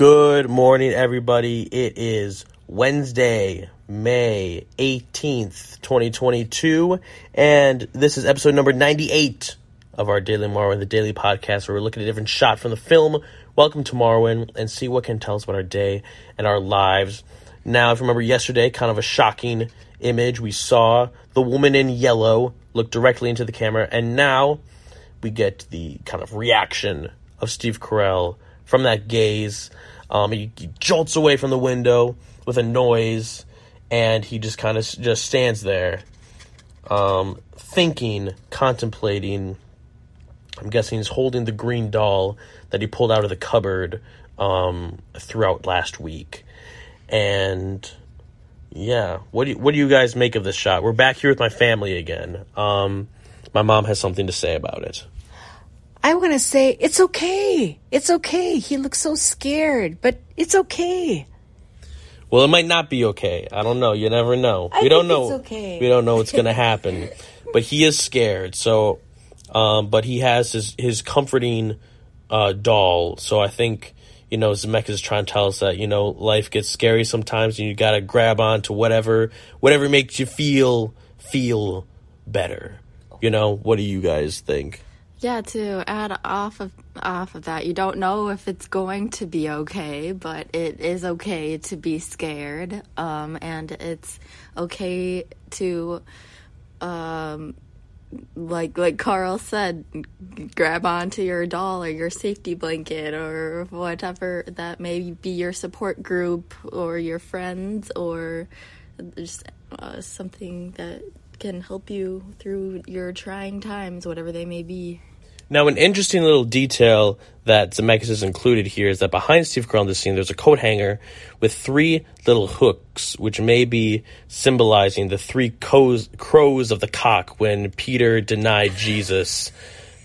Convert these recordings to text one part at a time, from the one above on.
Good morning, everybody. It is Wednesday, May 18th, 2022, and this is episode number 98 of our Daily Marwen, the daily podcast where we're looking at a different shot from the film Welcome to Marwen and see what can tell us about our day and our lives. Now, if you remember yesterday, kind of a shocking image, we saw the woman in yellow look directly into the camera, and now we get the kind of reaction of Steve Carell from that gaze. Um, he, he jolts away from the window with a noise, and he just kind of just stands there, um, thinking, contemplating. I'm guessing he's holding the green doll that he pulled out of the cupboard um, throughout last week, and yeah, what do you, what do you guys make of this shot? We're back here with my family again. Um, my mom has something to say about it. I want to say it's okay. It's okay. He looks so scared, but it's okay. Well, it might not be okay. I don't know. You never know. I we don't know. okay. We don't know what's going to happen. but he is scared. So, um, but he has his his comforting uh, doll. So I think you know Zemeckis is trying to tell us that you know life gets scary sometimes, and you got to grab on to whatever whatever makes you feel feel better. You know, what do you guys think? Yeah, to add off of off of that, you don't know if it's going to be okay, but it is okay to be scared, um, and it's okay to, um, like like Carl said, grab onto your doll or your safety blanket or whatever that may be your support group or your friends or just uh, something that can help you through your trying times, whatever they may be. Now, an interesting little detail that Zemeckis has included here is that behind Steve Carell in this scene, there's a coat hanger with three little hooks, which may be symbolizing the three crows, crows of the cock when Peter denied Jesus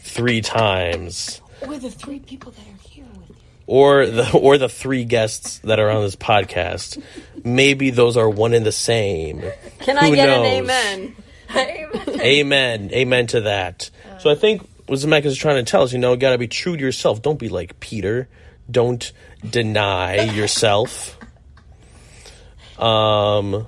three times, Or the three people that are here with you. or the or the three guests that are on this podcast. Maybe those are one and the same. Can I get knows? an amen? Amen. Amen. Amen to that. So I think what Zemeckis is trying to tell us, you know, you got to be true to yourself. Don't be like Peter. Don't deny yourself. Um,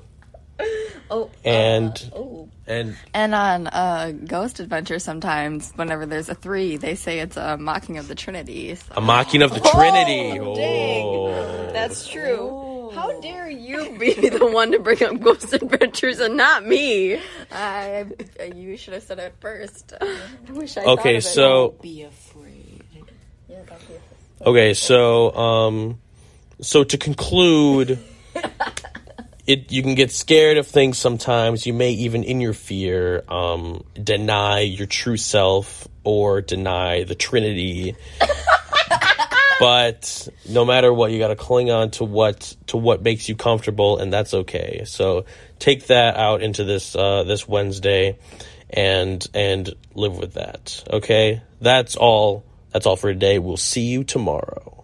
Oh, and oh. and And on uh, Ghost Adventure, sometimes whenever there's a three, they say it's a mocking of the Trinity. So- a mocking of the Trinity. Oh, dang. Oh. That's true. How dare you be the one to bring up Ghost Adventures and not me? I, you should have said it first. I wish I thought Okay, of it. so Be afraid. Yeah, that'd okay, so um, so to conclude. It, you can get scared of things sometimes. You may even, in your fear, um, deny your true self or deny the Trinity. But no matter what, you got to cling on to what to what makes you comfortable, and that's okay. So take that out into this uh, this Wednesday, and and live with that. Okay, that's all. That's all for today. We'll see you tomorrow.